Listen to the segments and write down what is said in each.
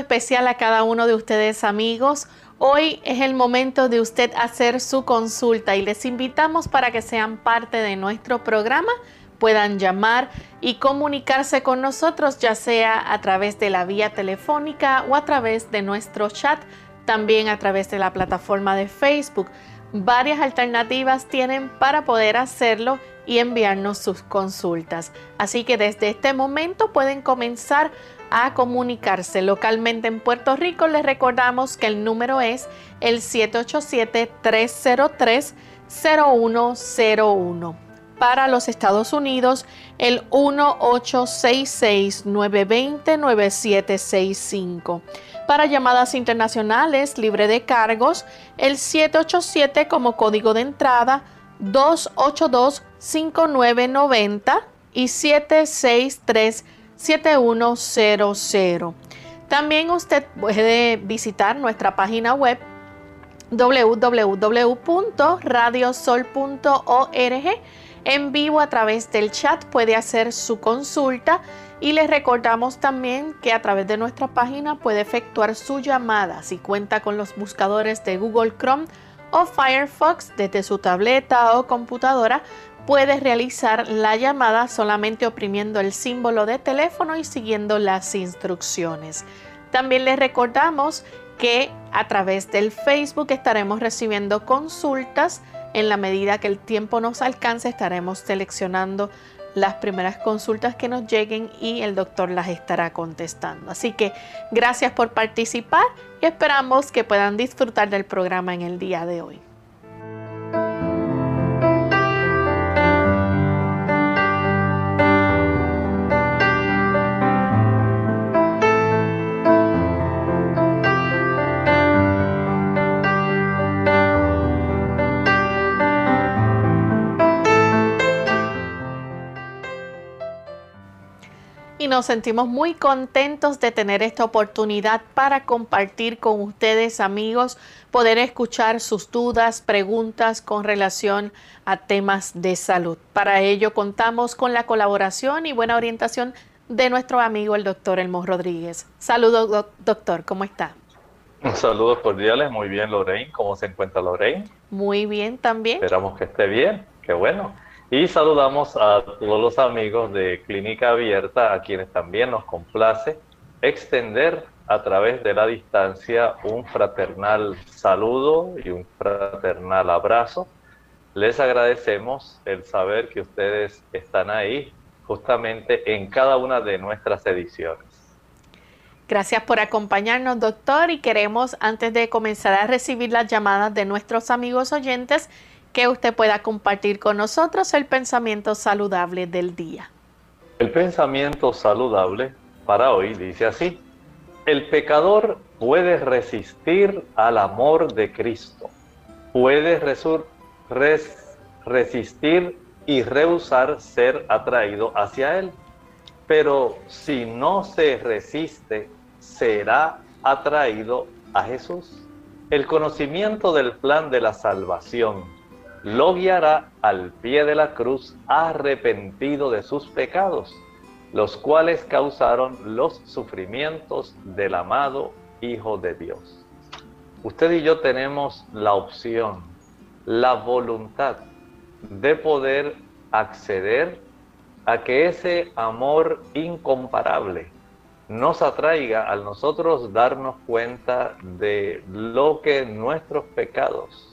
Especial a cada uno de ustedes amigos. Hoy es el momento de usted hacer su consulta y les invitamos para que sean parte de nuestro programa, puedan llamar y comunicarse con nosotros ya sea a través de la vía telefónica o a través de nuestro chat, también a través de la plataforma de Facebook. Varias alternativas tienen para poder hacerlo y enviarnos sus consultas. Así que desde este momento pueden comenzar a comunicarse localmente en Puerto Rico, les recordamos que el número es el 787-303-0101. Para los Estados Unidos, el 1866-920-9765. Para llamadas internacionales libre de cargos, el 787 como código de entrada, 282-5990 y 763 7100. También usted puede visitar nuestra página web www.radiosol.org en vivo a través del chat puede hacer su consulta y les recordamos también que a través de nuestra página puede efectuar su llamada si cuenta con los buscadores de Google Chrome o Firefox desde su tableta o computadora puedes realizar la llamada solamente oprimiendo el símbolo de teléfono y siguiendo las instrucciones. También les recordamos que a través del Facebook estaremos recibiendo consultas. En la medida que el tiempo nos alcance estaremos seleccionando las primeras consultas que nos lleguen y el doctor las estará contestando. Así que gracias por participar y esperamos que puedan disfrutar del programa en el día de hoy. Nos sentimos muy contentos de tener esta oportunidad para compartir con ustedes amigos, poder escuchar sus dudas, preguntas con relación a temas de salud. Para ello contamos con la colaboración y buena orientación de nuestro amigo el doctor Elmo Rodríguez. Saludos doctor, ¿cómo está? Un saludo cordiales, muy bien Lorraine, ¿cómo se encuentra Lorraine? Muy bien también. Esperamos que esté bien, qué bueno. Y saludamos a todos los amigos de Clínica Abierta, a quienes también nos complace extender a través de la distancia un fraternal saludo y un fraternal abrazo. Les agradecemos el saber que ustedes están ahí justamente en cada una de nuestras ediciones. Gracias por acompañarnos, doctor, y queremos, antes de comenzar a recibir las llamadas de nuestros amigos oyentes, que usted pueda compartir con nosotros el pensamiento saludable del día. El pensamiento saludable para hoy dice así, el pecador puede resistir al amor de Cristo, puede resistir y rehusar ser atraído hacia Él, pero si no se resiste, será atraído a Jesús. El conocimiento del plan de la salvación lo guiará al pie de la cruz arrepentido de sus pecados, los cuales causaron los sufrimientos del amado Hijo de Dios. Usted y yo tenemos la opción, la voluntad de poder acceder a que ese amor incomparable nos atraiga a nosotros darnos cuenta de lo que nuestros pecados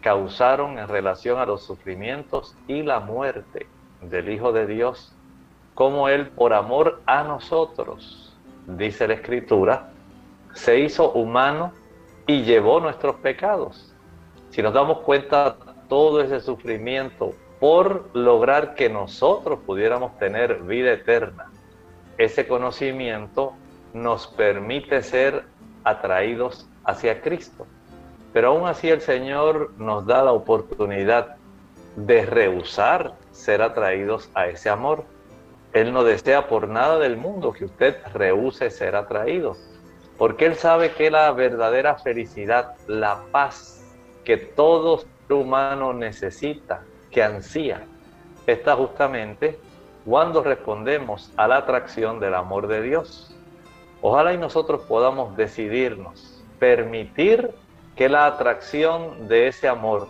causaron en relación a los sufrimientos y la muerte del Hijo de Dios, como Él por amor a nosotros, dice la Escritura, se hizo humano y llevó nuestros pecados. Si nos damos cuenta, todo ese sufrimiento por lograr que nosotros pudiéramos tener vida eterna ese conocimiento nos permite ser atraídos hacia Cristo. Pero aún así el Señor nos da la oportunidad de rehusar ser atraídos a ese amor. Él no desea por nada del mundo que usted rehúse ser atraído, porque Él sabe que la verdadera felicidad, la paz que todo ser humano necesita, que ansía, está justamente cuando respondemos a la atracción del amor de Dios. Ojalá y nosotros podamos decidirnos, permitir que la atracción de ese amor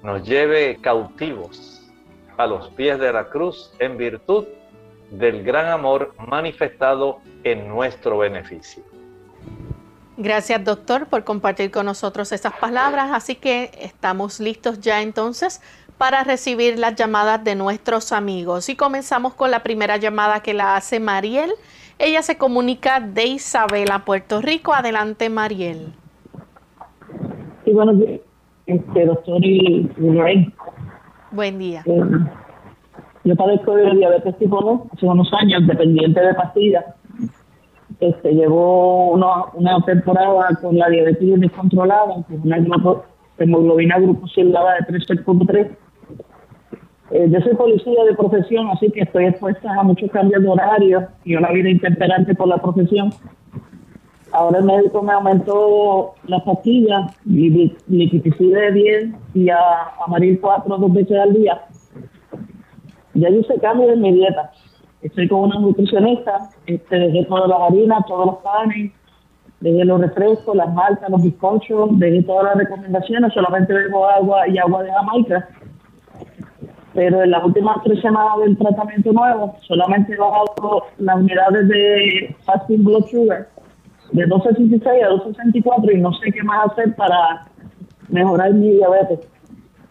nos lleve cautivos a los pies de la cruz en virtud del gran amor manifestado en nuestro beneficio. Gracias doctor por compartir con nosotros esas palabras, así que estamos listos ya entonces para recibir las llamadas de nuestros amigos. Y comenzamos con la primera llamada que la hace Mariel. Ella se comunica de Isabela, Puerto Rico. Adelante, Mariel. Sí, buenos días, este, doctor y, Buen día. Eh, yo padezco de diabetes tipo 2 hace unos años, dependiente de pastillas. Este, llevo una, una temporada con la diabetes descontrolada, con una hemoglobina glucosilada de 3,3 eh, yo soy policía de profesión, así que estoy expuesta a muchos cambios de horario y una vida intemperante por la profesión. Ahora el médico me aumentó la pastilla, liquiticide 10 y a amarir 4 dos veces al día. Ya hice cambio en mi dieta. Estoy con una nutricionista, este, dejé todas las harinas, todos los panes, dejé los refrescos, las maltas, los bizcochos, dejé todas las recomendaciones, solamente bebo agua y agua de Jamaica pero en las últimas tres semanas del tratamiento nuevo solamente he bajado las unidades de fasting blood sugar de 266 a 264 y no sé qué más hacer para mejorar mi diabetes.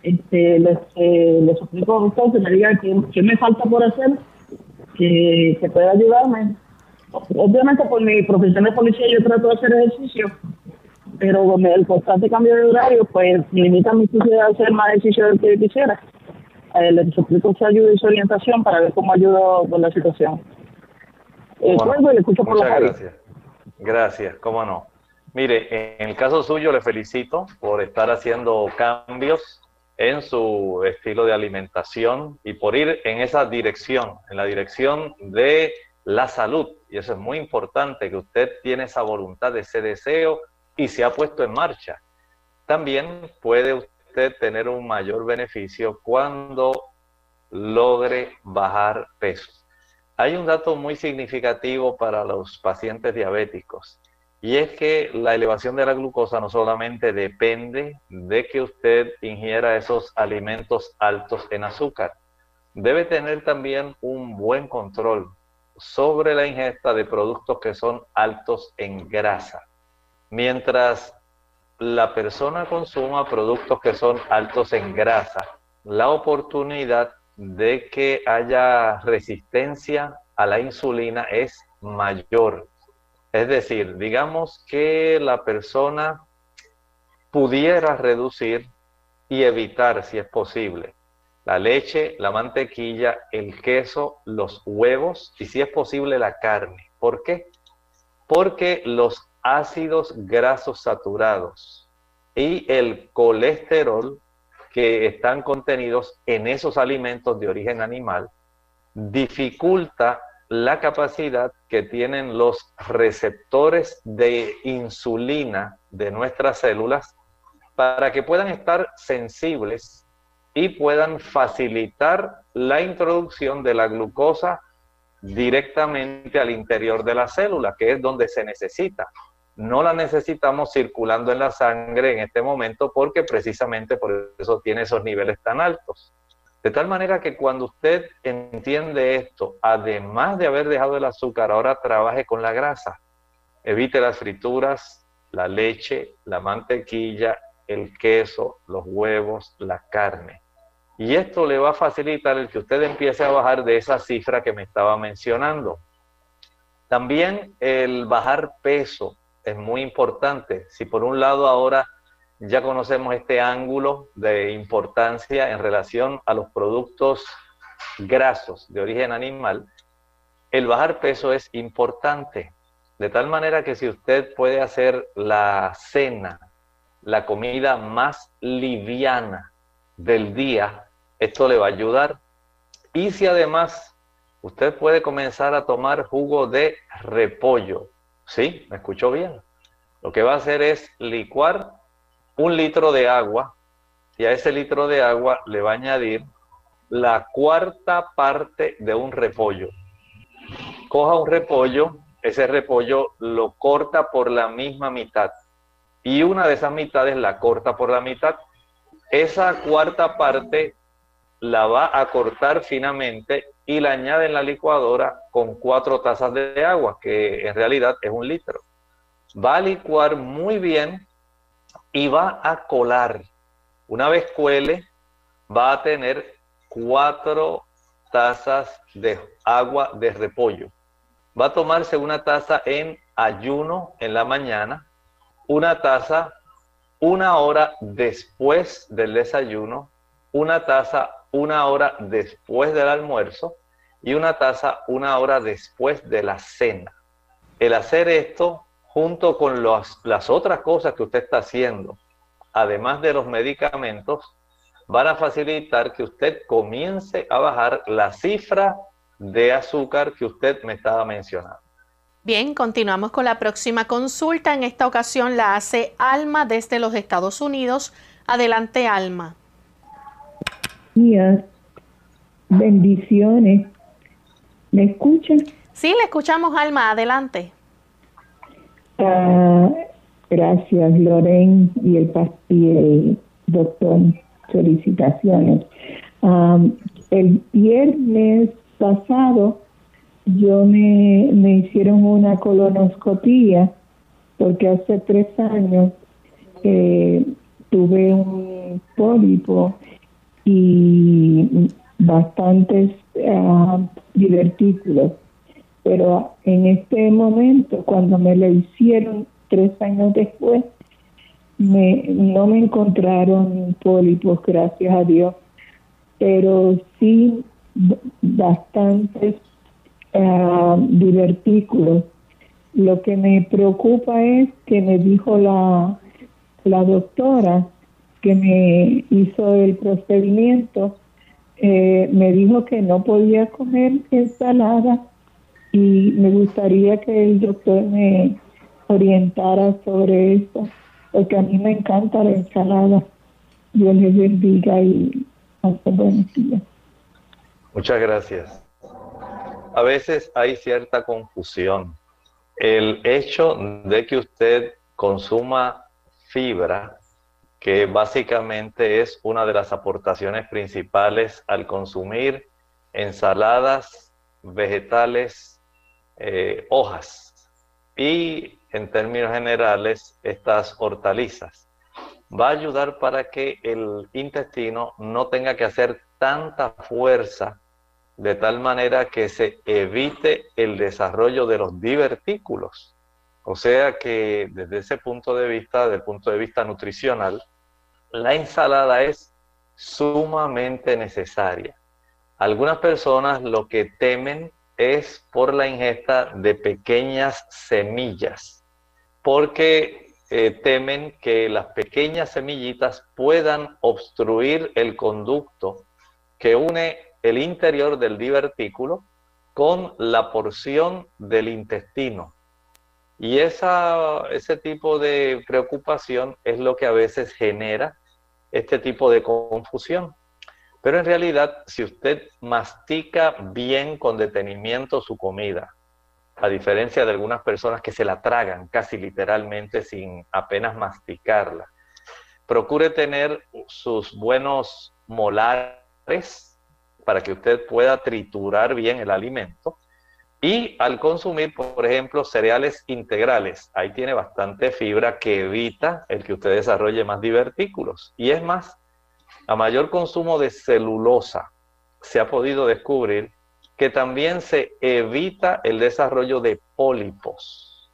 Este, les, eh, les explico a usted que me diga qué, me falta por hacer que, que pueda ayudarme. Obviamente por mi profesión de policía yo trato de hacer ejercicio, pero con el constante cambio de horario pues limita mi posibilidad de hacer más ejercicio del que quisiera eh, les suplico su ayuda y su orientación para ver cómo ayudo con la situación. Eh, le escucho por muchas gracias. Gracias, cómo no. Mire, en el caso suyo le felicito por estar haciendo cambios en su estilo de alimentación y por ir en esa dirección, en la dirección de la salud. Y eso es muy importante, que usted tiene esa voluntad, ese deseo y se ha puesto en marcha. También puede usted tener un mayor beneficio cuando logre bajar peso. Hay un dato muy significativo para los pacientes diabéticos y es que la elevación de la glucosa no solamente depende de que usted ingiera esos alimentos altos en azúcar, debe tener también un buen control sobre la ingesta de productos que son altos en grasa. Mientras la persona consuma productos que son altos en grasa, la oportunidad de que haya resistencia a la insulina es mayor. Es decir, digamos que la persona pudiera reducir y evitar, si es posible, la leche, la mantequilla, el queso, los huevos y si es posible la carne. ¿Por qué? Porque los ácidos grasos saturados y el colesterol que están contenidos en esos alimentos de origen animal dificulta la capacidad que tienen los receptores de insulina de nuestras células para que puedan estar sensibles y puedan facilitar la introducción de la glucosa directamente al interior de la célula, que es donde se necesita. No la necesitamos circulando en la sangre en este momento porque precisamente por eso tiene esos niveles tan altos. De tal manera que cuando usted entiende esto, además de haber dejado el azúcar, ahora trabaje con la grasa. Evite las frituras, la leche, la mantequilla, el queso, los huevos, la carne. Y esto le va a facilitar el que usted empiece a bajar de esa cifra que me estaba mencionando. También el bajar peso es muy importante. Si por un lado ahora ya conocemos este ángulo de importancia en relación a los productos grasos de origen animal, el bajar peso es importante. De tal manera que si usted puede hacer la cena, la comida más liviana del día, esto le va a ayudar. Y si además usted puede comenzar a tomar jugo de repollo, ¿sí? ¿Me escuchó bien? Lo que va a hacer es licuar un litro de agua y a ese litro de agua le va a añadir la cuarta parte de un repollo. Coja un repollo, ese repollo lo corta por la misma mitad y una de esas mitades la corta por la mitad. Esa cuarta parte la va a cortar finamente y la añade en la licuadora con cuatro tazas de agua, que en realidad es un litro. Va a licuar muy bien y va a colar. Una vez cuele, va a tener cuatro tazas de agua de repollo. Va a tomarse una taza en ayuno en la mañana, una taza una hora después del desayuno, una taza una hora después del almuerzo y una taza una hora después de la cena. El hacer esto junto con las otras cosas que usted está haciendo, además de los medicamentos, van a facilitar que usted comience a bajar la cifra de azúcar que usted me estaba mencionando. Bien, continuamos con la próxima consulta. En esta ocasión la hace Alma desde los Estados Unidos. Adelante, Alma. Días. Bendiciones. ¿Me escuchan? Sí, le escuchamos, Alma. Adelante. Ah, gracias, Loren y el, y el doctor. Felicitaciones. el viernes pasado yo me, me hicieron una colonoscopía porque hace tres años eh, tuve un pólipo y bastantes uh, divertículos pero en este momento, cuando me lo hicieron tres años después, me, no me encontraron pólipos, gracias a Dios, pero sí bastantes uh, divertículos. Lo que me preocupa es que me dijo la, la doctora que me hizo el procedimiento, eh, me dijo que no podía comer ensalada y me gustaría que el doctor me orientara sobre eso, porque a mí me encanta la ensalada. Dios les bendiga y hasta buenos días. Muchas gracias. A veces hay cierta confusión. El hecho de que usted consuma fibra, que básicamente es una de las aportaciones principales al consumir ensaladas, vegetales, eh, hojas y en términos generales estas hortalizas. Va a ayudar para que el intestino no tenga que hacer tanta fuerza de tal manera que se evite el desarrollo de los divertículos. O sea que desde ese punto de vista, desde el punto de vista nutricional, la ensalada es sumamente necesaria. Algunas personas lo que temen es por la ingesta de pequeñas semillas, porque eh, temen que las pequeñas semillitas puedan obstruir el conducto que une el interior del divertículo con la porción del intestino. Y ese tipo de preocupación es lo que a veces genera este tipo de confusión. Pero en realidad, si usted mastica bien con detenimiento su comida, a diferencia de algunas personas que se la tragan casi literalmente sin apenas masticarla, procure tener sus buenos molares para que usted pueda triturar bien el alimento y al consumir, por ejemplo, cereales integrales, ahí tiene bastante fibra que evita el que usted desarrolle más divertículos. Y es más, a mayor consumo de celulosa, se ha podido descubrir que también se evita el desarrollo de pólipos.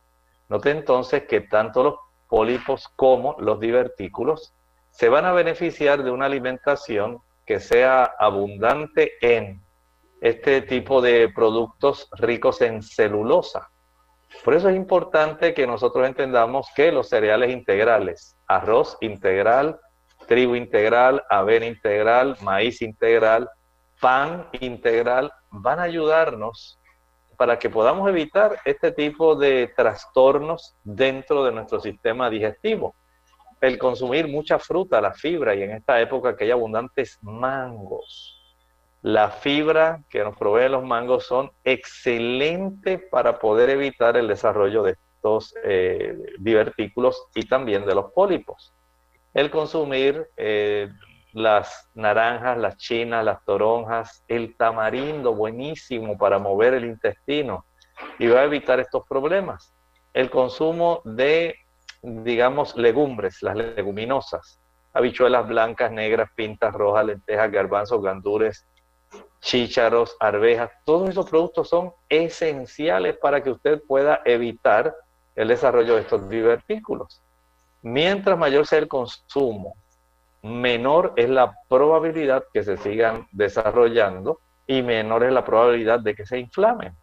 Note entonces que tanto los pólipos como los divertículos se van a beneficiar de una alimentación que sea abundante en este tipo de productos ricos en celulosa. Por eso es importante que nosotros entendamos que los cereales integrales, arroz integral, trigo integral, avena integral, maíz integral, pan integral, van a ayudarnos para que podamos evitar este tipo de trastornos dentro de nuestro sistema digestivo. El consumir mucha fruta, la fibra, y en esta época que hay abundantes mangos, la fibra que nos proveen los mangos son excelentes para poder evitar el desarrollo de estos eh, divertículos y también de los pólipos. El consumir eh, las naranjas, las chinas, las toronjas, el tamarindo, buenísimo para mover el intestino y va a evitar estos problemas. El consumo de, digamos, legumbres, las leguminosas, habichuelas blancas, negras, pintas, rojas, lentejas, garbanzos, gandures, chícharos, arvejas, todos esos productos son esenciales para que usted pueda evitar el desarrollo de estos divertículos. Mientras mayor sea el consumo, menor es la probabilidad que se sigan desarrollando y menor es la probabilidad de que se inflamen.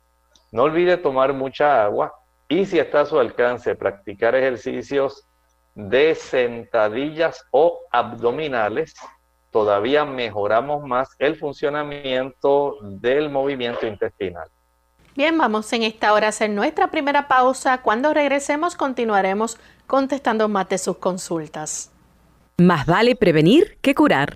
No olvide tomar mucha agua y si está a su alcance practicar ejercicios de sentadillas o abdominales todavía mejoramos más el funcionamiento del movimiento intestinal. Bien, vamos en esta hora a hacer nuestra primera pausa. Cuando regresemos continuaremos contestando más de sus consultas. Más vale prevenir que curar.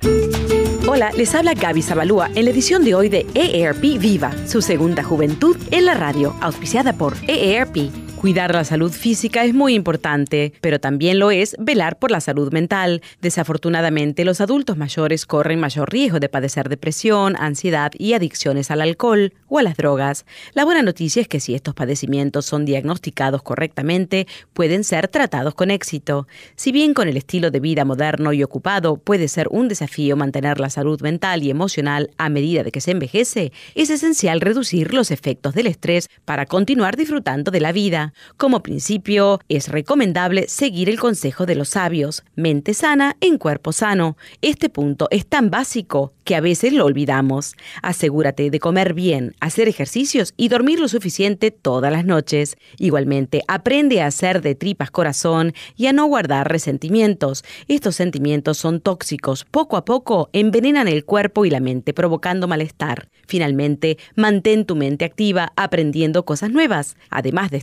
Hola, les habla Gaby Zabalúa en la edición de hoy de EARP Viva, su segunda juventud en la radio, auspiciada por EARP Cuidar la salud física es muy importante, pero también lo es velar por la salud mental. Desafortunadamente, los adultos mayores corren mayor riesgo de padecer depresión, ansiedad y adicciones al alcohol o a las drogas. La buena noticia es que si estos padecimientos son diagnosticados correctamente, pueden ser tratados con éxito. Si bien con el estilo de vida moderno y ocupado puede ser un desafío mantener la salud mental y emocional a medida de que se envejece, es esencial reducir los efectos del estrés para continuar disfrutando de la vida. Como principio, es recomendable seguir el consejo de los sabios, mente sana en cuerpo sano. Este punto es tan básico que a veces lo olvidamos. Asegúrate de comer bien, hacer ejercicios y dormir lo suficiente todas las noches. Igualmente, aprende a hacer de tripas corazón y a no guardar resentimientos. Estos sentimientos son tóxicos. Poco a poco envenenan el cuerpo y la mente, provocando malestar. Finalmente, mantén tu mente activa aprendiendo cosas nuevas, además de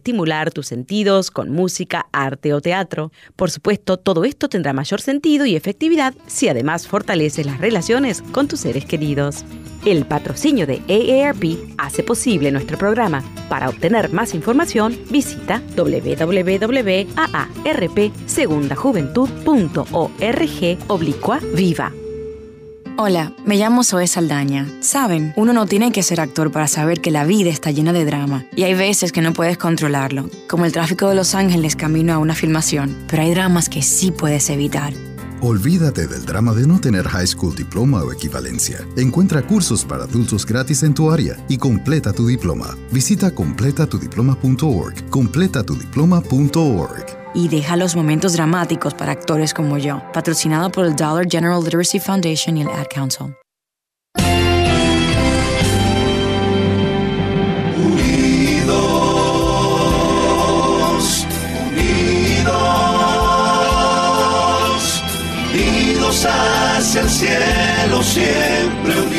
tus sentidos con música, arte o teatro. Por supuesto, todo esto tendrá mayor sentido y efectividad si además fortaleces las relaciones con tus seres queridos. El patrocinio de AARP hace posible nuestro programa. Para obtener más información, visita www.aarpsegundajuventud.org oblicua viva. Hola, me llamo Zoe Saldaña. Saben, uno no tiene que ser actor para saber que la vida está llena de drama y hay veces que no puedes controlarlo, como el tráfico de Los Ángeles camino a una filmación, pero hay dramas que sí puedes evitar. Olvídate del drama de no tener high school diploma o equivalencia. Encuentra cursos para adultos gratis en tu área y completa tu diploma. Visita completatudiploma.org. Completatudiploma.org y deja los momentos dramáticos para actores como yo. Patrocinado por el Dollar General Literacy Foundation y el Ad Council. Unidos, unidos, unidos hacia el cielo, siempre unidos.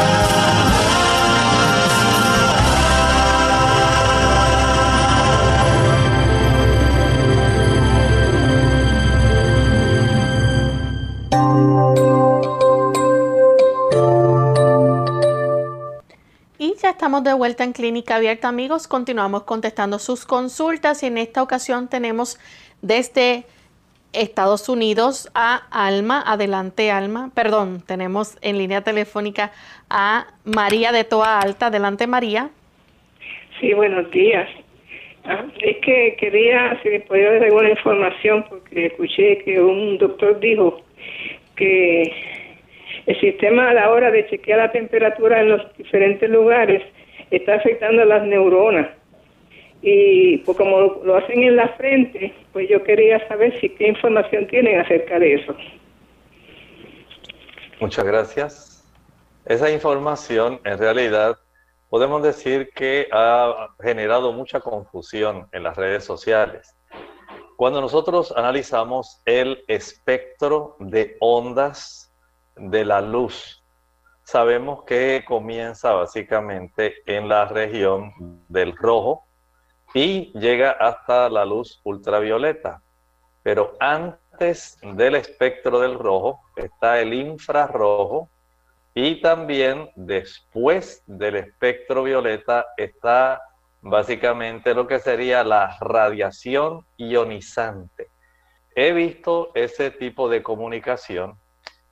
Estamos de vuelta en Clínica Abierta, amigos. Continuamos contestando sus consultas y en esta ocasión tenemos desde Estados Unidos a Alma. Adelante, Alma. Perdón, tenemos en línea telefónica a María de Toa Alta. Adelante, María. Sí, buenos días. Ah, es que quería, si me podía dar alguna información, porque escuché que un doctor dijo que el sistema a la hora de chequear la temperatura en los diferentes lugares está afectando a las neuronas. Y pues como lo, hacen en la frente, pues yo quería saber si qué información tienen acerca de eso. Muchas gracias. Esa información en realidad podemos decir que ha generado mucha confusión en las redes sociales. Cuando nosotros analizamos el espectro de ondas de la luz. Sabemos que comienza básicamente en la región del rojo y llega hasta la luz ultravioleta. Pero antes del espectro del rojo está el infrarrojo y también después del espectro violeta está básicamente lo que sería la radiación ionizante. He visto ese tipo de comunicación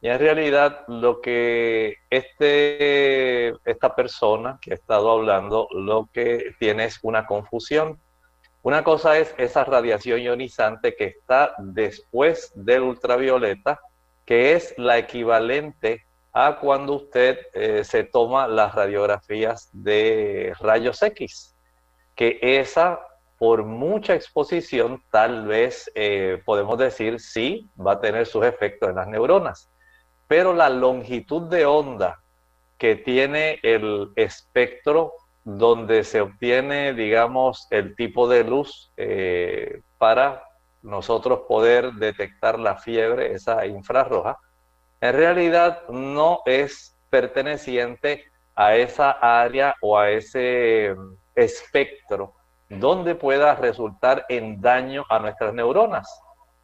y en realidad lo que este, esta persona que ha estado hablando, lo que tiene es una confusión. Una cosa es esa radiación ionizante que está después del ultravioleta, que es la equivalente a cuando usted eh, se toma las radiografías de rayos X, que esa por mucha exposición tal vez eh, podemos decir sí va a tener sus efectos en las neuronas pero la longitud de onda que tiene el espectro donde se obtiene, digamos, el tipo de luz eh, para nosotros poder detectar la fiebre, esa infrarroja, en realidad no es perteneciente a esa área o a ese espectro donde pueda resultar en daño a nuestras neuronas.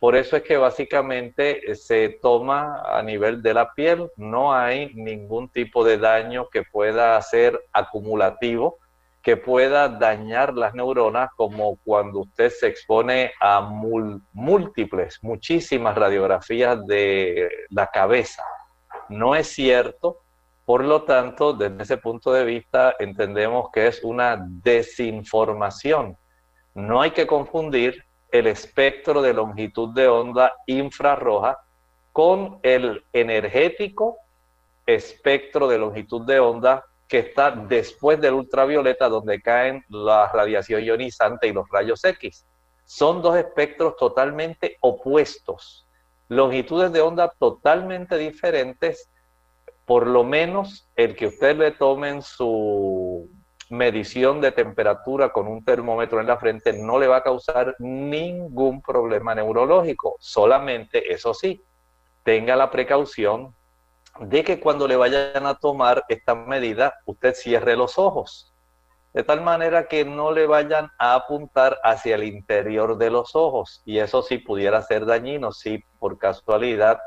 Por eso es que básicamente eh, se toma a nivel de la piel, no hay ningún tipo de daño que pueda ser acumulativo, que pueda dañar las neuronas, como cuando usted se expone a múltiples, muchísimas radiografías de la cabeza. No es cierto, por lo tanto, desde ese punto de vista entendemos que es una desinformación. No hay que confundir el espectro de longitud de onda infrarroja con el energético espectro de longitud de onda que está después del ultravioleta donde caen la radiación ionizante y los rayos X. Son dos espectros totalmente opuestos, longitudes de onda totalmente diferentes, por lo menos el que usted le tome en su medición de temperatura con un termómetro en la frente no le va a causar ningún problema neurológico. Solamente, eso sí, tenga la precaución de que cuando le vayan a tomar esta medida, usted cierre los ojos. De tal manera que no le vayan a apuntar hacia el interior de los ojos. Y eso sí pudiera ser dañino si por casualidad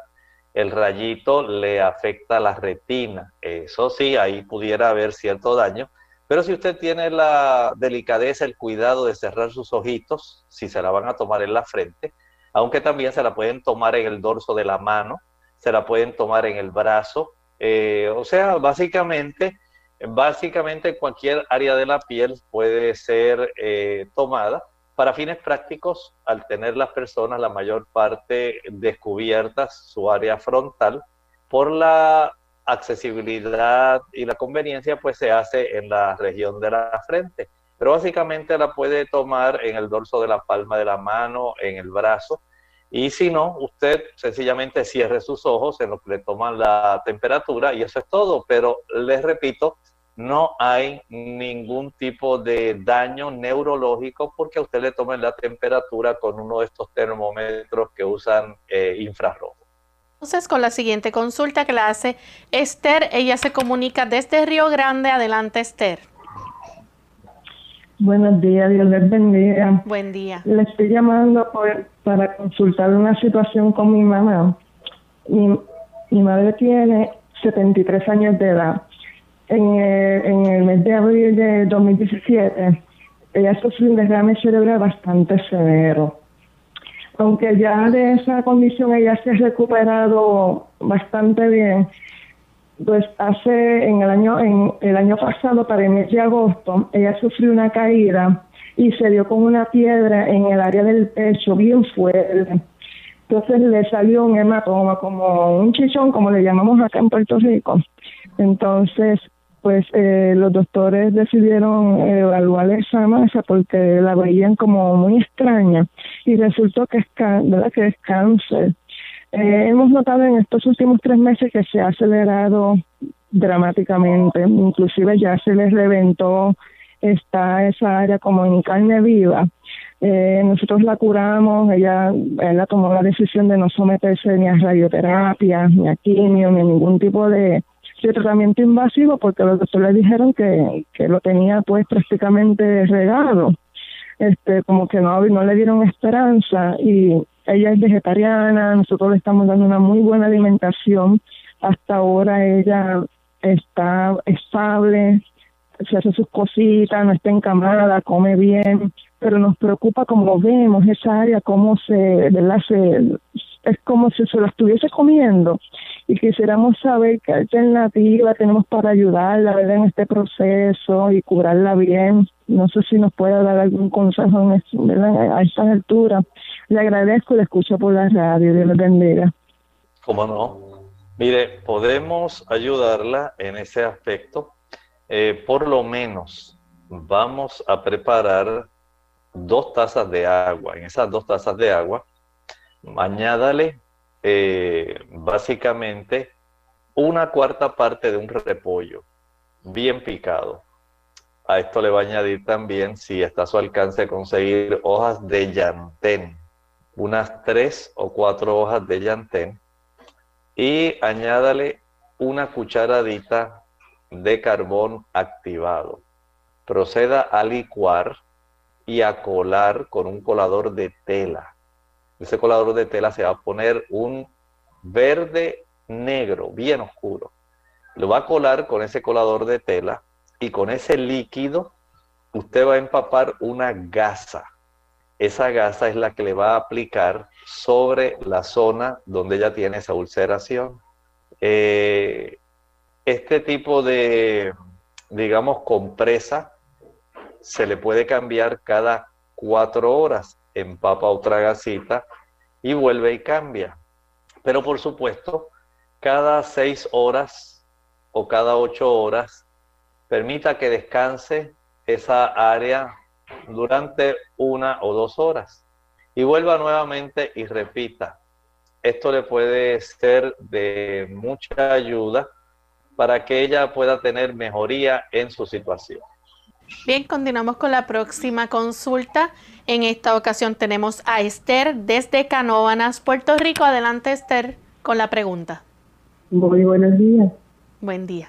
el rayito le afecta la retina. Eso sí, ahí pudiera haber cierto daño pero si usted tiene la delicadeza, el cuidado de cerrar sus ojitos, si se la van a tomar en la frente, aunque también se la pueden tomar en el dorso de la mano, se la pueden tomar en el brazo, eh, o sea, básicamente, básicamente cualquier área de la piel puede ser eh, tomada para fines prácticos, al tener las personas la mayor parte descubiertas su área frontal, por la accesibilidad y la conveniencia pues se hace en la región de la frente. Pero básicamente la puede tomar en el dorso de la palma de la mano, en el brazo. Y si no, usted sencillamente cierre sus ojos en lo que le toman la temperatura y eso es todo. Pero les repito, no hay ningún tipo de daño neurológico porque a usted le tomen la temperatura con uno de estos termómetros que usan eh, infrarrojo. Entonces, con la siguiente consulta que la hace Esther, ella se comunica desde Río Grande. Adelante, Esther. Buenos días, Dios les bendiga. Buen día. Le estoy llamando para consultar una situación con mi mamá. Mi, mi madre tiene 73 años de edad en el, en el mes de abril de 2017, ella sufrió un derrame cerebral bastante severo. Aunque ya de esa condición ella se ha recuperado bastante bien, pues hace en el año en el año pasado para el mes de agosto ella sufrió una caída y se dio con una piedra en el área del pecho bien fuerte. Entonces le salió un hematoma como un chichón, como le llamamos acá en Puerto Rico. Entonces pues eh, los doctores decidieron evaluar esa masa porque la veían como muy extraña y resultó que es, ¿verdad? Que es cáncer. Eh, hemos notado en estos últimos tres meses que se ha acelerado dramáticamente, inclusive ya se les reventó está esa área como en carne viva. Eh, nosotros la curamos, ella, ella tomó la decisión de no someterse ni a radioterapia, ni a quimio, ni a ningún tipo de, de tratamiento invasivo porque los doctores le dijeron que, que lo tenía pues prácticamente regado. Este, como que no, no le dieron esperanza y ella es vegetariana, nosotros le estamos dando una muy buena alimentación. Hasta ahora ella está estable, se hace sus cositas, no está encamada, come bien, pero nos preocupa como vemos esa área, cómo se, ¿verdad? Se, es como si se lo estuviese comiendo y quisiéramos saber qué alternativa tenemos para ayudarla ¿verdad? en este proceso y curarla bien. No sé si nos puede dar algún consejo en a esta altura. Le agradezco, le escucho por la radio. Dios le bendiga. ¿Cómo no? Mire, podemos ayudarla en ese aspecto. Eh, por lo menos vamos a preparar dos tazas de agua. En esas dos tazas de agua añádale eh, básicamente una cuarta parte de un repollo bien picado. A esto le va a añadir también, si está a su alcance, conseguir hojas de llantén, unas tres o cuatro hojas de llantén, y añádale una cucharadita de carbón activado. Proceda a licuar y a colar con un colador de tela ese colador de tela se va a poner un verde negro, bien oscuro. Lo va a colar con ese colador de tela y con ese líquido usted va a empapar una gasa. Esa gasa es la que le va a aplicar sobre la zona donde ella tiene esa ulceración. Eh, este tipo de, digamos, compresa se le puede cambiar cada cuatro horas empapa otra gasita y vuelve y cambia. Pero por supuesto, cada seis horas o cada ocho horas, permita que descanse esa área durante una o dos horas y vuelva nuevamente y repita. Esto le puede ser de mucha ayuda para que ella pueda tener mejoría en su situación. Bien, continuamos con la próxima consulta. En esta ocasión tenemos a Esther desde Canóvanas, Puerto Rico. Adelante, Esther, con la pregunta. Muy buenos días. Buen día.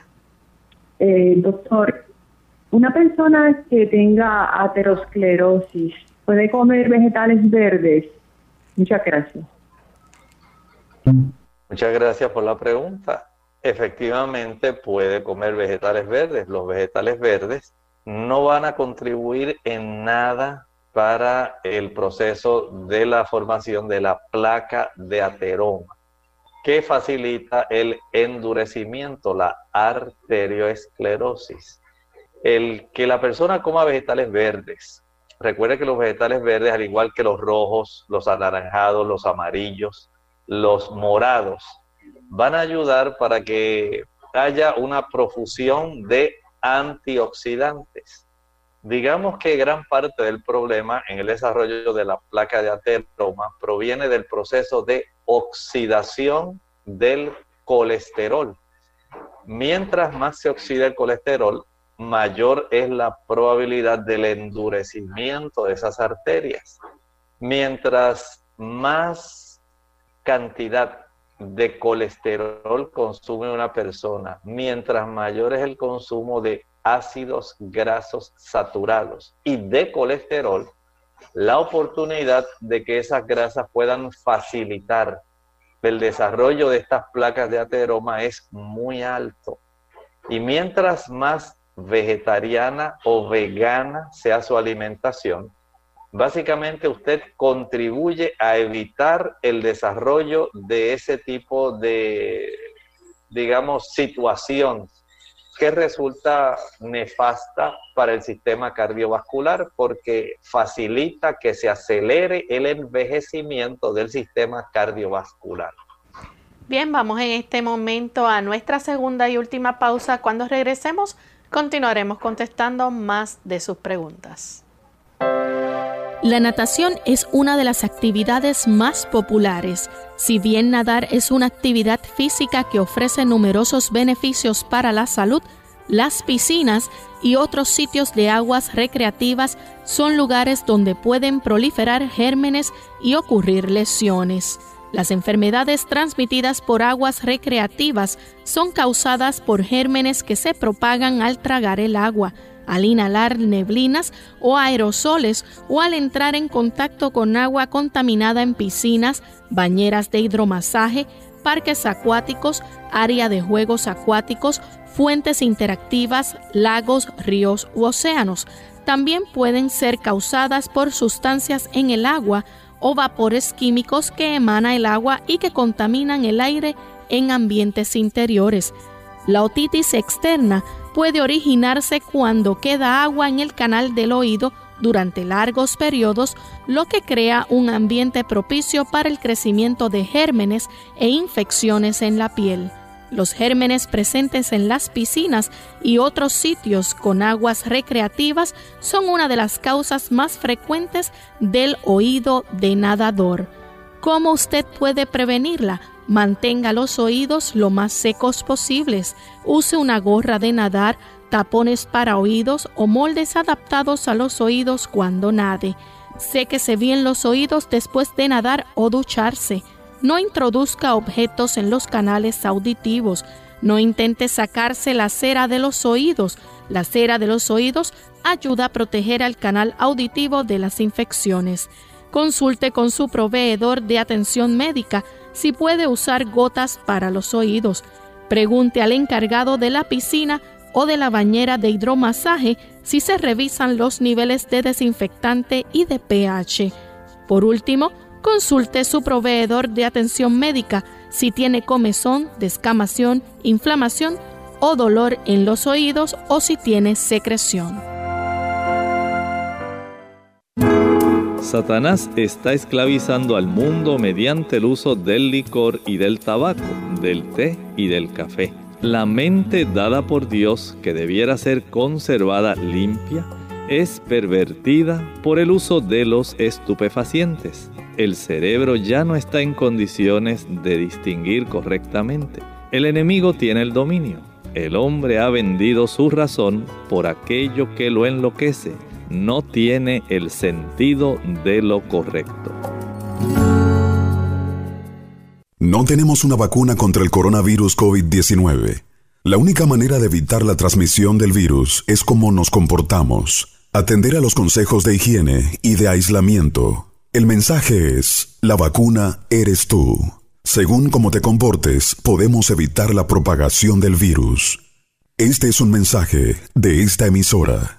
Eh, doctor, una persona que tenga aterosclerosis puede comer vegetales verdes. Muchas gracias. Muchas gracias por la pregunta. Efectivamente puede comer vegetales verdes. Los vegetales verdes no van a contribuir en nada para el proceso de la formación de la placa de ateroma, que facilita el endurecimiento, la arterioesclerosis. El que la persona coma vegetales verdes, recuerde que los vegetales verdes, al igual que los rojos, los anaranjados, los amarillos, los morados, van a ayudar para que haya una profusión de antioxidantes. Digamos que gran parte del problema en el desarrollo de la placa de ateroma proviene del proceso de oxidación del colesterol. Mientras más se oxida el colesterol, mayor es la probabilidad del endurecimiento de esas arterias. Mientras más cantidad de colesterol consume una persona, mientras mayor es el consumo de ácidos grasos saturados y de colesterol, la oportunidad de que esas grasas puedan facilitar el desarrollo de estas placas de ateroma es muy alto. Y mientras más vegetariana o vegana sea su alimentación, básicamente usted contribuye a evitar el desarrollo de ese tipo de, digamos, situación que resulta nefasta para el sistema cardiovascular porque facilita que se acelere el envejecimiento del sistema cardiovascular. Bien, vamos en este momento a nuestra segunda y última pausa. Cuando regresemos, continuaremos contestando más de sus preguntas. La natación es una de las actividades más populares. Si bien nadar es una actividad física que ofrece numerosos beneficios para la salud, las piscinas y otros sitios de aguas recreativas son lugares donde pueden proliferar gérmenes y ocurrir lesiones. Las enfermedades transmitidas por aguas recreativas son causadas por gérmenes que se propagan al tragar el agua al inhalar neblinas o aerosoles o al entrar en contacto con agua contaminada en piscinas, bañeras de hidromasaje, parques acuáticos, área de juegos acuáticos, fuentes interactivas, lagos, ríos u océanos. También pueden ser causadas por sustancias en el agua o vapores químicos que emana el agua y que contaminan el aire en ambientes interiores. La otitis externa puede originarse cuando queda agua en el canal del oído durante largos periodos, lo que crea un ambiente propicio para el crecimiento de gérmenes e infecciones en la piel. Los gérmenes presentes en las piscinas y otros sitios con aguas recreativas son una de las causas más frecuentes del oído de nadador. ¿Cómo usted puede prevenirla? Mantenga los oídos lo más secos posibles. Use una gorra de nadar, tapones para oídos o moldes adaptados a los oídos cuando nade. Séquese bien los oídos después de nadar o ducharse. No introduzca objetos en los canales auditivos. No intente sacarse la cera de los oídos. La cera de los oídos ayuda a proteger al canal auditivo de las infecciones. Consulte con su proveedor de atención médica si puede usar gotas para los oídos. Pregunte al encargado de la piscina o de la bañera de hidromasaje si se revisan los niveles de desinfectante y de pH. Por último, consulte su proveedor de atención médica si tiene comezón, descamación, inflamación o dolor en los oídos o si tiene secreción. Satanás está esclavizando al mundo mediante el uso del licor y del tabaco, del té y del café. La mente dada por Dios, que debiera ser conservada limpia, es pervertida por el uso de los estupefacientes. El cerebro ya no está en condiciones de distinguir correctamente. El enemigo tiene el dominio. El hombre ha vendido su razón por aquello que lo enloquece no tiene el sentido de lo correcto. No tenemos una vacuna contra el coronavirus COVID-19. La única manera de evitar la transmisión del virus es cómo nos comportamos, atender a los consejos de higiene y de aislamiento. El mensaje es, la vacuna eres tú. Según cómo te comportes, podemos evitar la propagación del virus. Este es un mensaje de esta emisora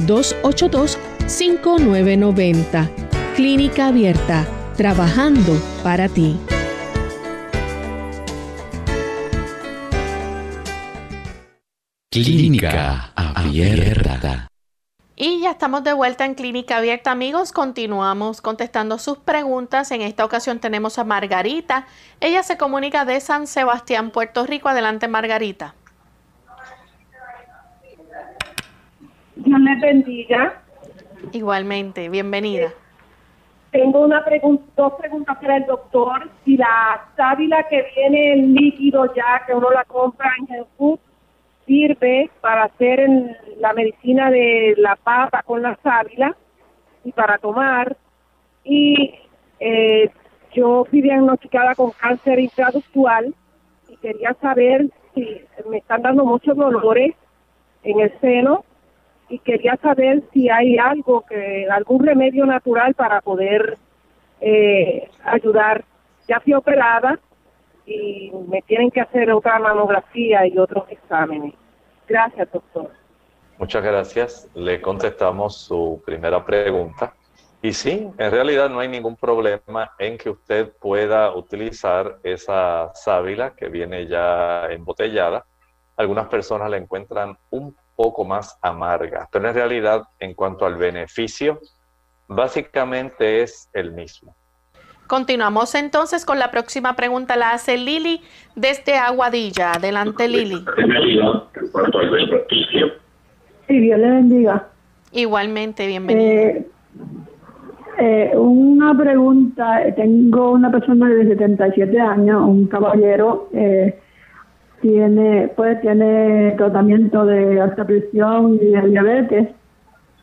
282-5990. Clínica Abierta, trabajando para ti. Clínica Abierta. Y ya estamos de vuelta en Clínica Abierta, amigos. Continuamos contestando sus preguntas. En esta ocasión tenemos a Margarita. Ella se comunica de San Sebastián, Puerto Rico. Adelante, Margarita. Dios les bendiga. Igualmente, bienvenida. Tengo una pregunta, dos preguntas para el doctor. Si la sábila que viene en líquido ya, que uno la compra en Jesús, sirve para hacer la medicina de la papa con la sábila y para tomar. Y eh, yo fui diagnosticada con cáncer intraductual y quería saber si me están dando muchos dolores en el seno y quería saber si hay algo que algún remedio natural para poder eh, ayudar. Ya fui operada y me tienen que hacer otra mamografía y otros exámenes. Gracias, doctor. Muchas gracias. Le contestamos su primera pregunta. Y sí, en realidad no hay ningún problema en que usted pueda utilizar esa sábila que viene ya embotellada. Algunas personas la encuentran un poco más amarga, pero en realidad en cuanto al beneficio, básicamente es el mismo. Continuamos entonces con la próxima pregunta. La hace Lili desde Aguadilla. Adelante, Lili. Sí, Dios le bendiga. Igualmente, bienvenida. Eh, eh, una pregunta. Tengo una persona de 77 años, un caballero. Eh, tiene, pues, tiene tratamiento de alta presión y de diabetes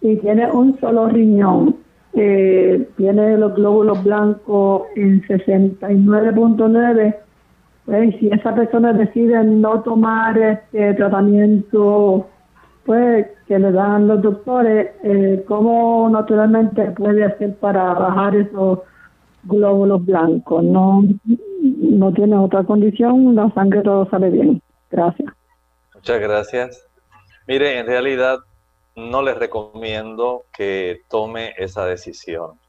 y tiene un solo riñón eh, tiene los glóbulos blancos en 69.9, pues si esa persona decide no tomar este tratamiento pues que le dan los doctores, eh, ¿cómo naturalmente puede hacer para bajar esos glóbulos blancos? No, no tiene otra condición, la sangre todo sale bien. Gracias. Muchas gracias. Mire, en realidad no les recomiendo que tome esa decisión.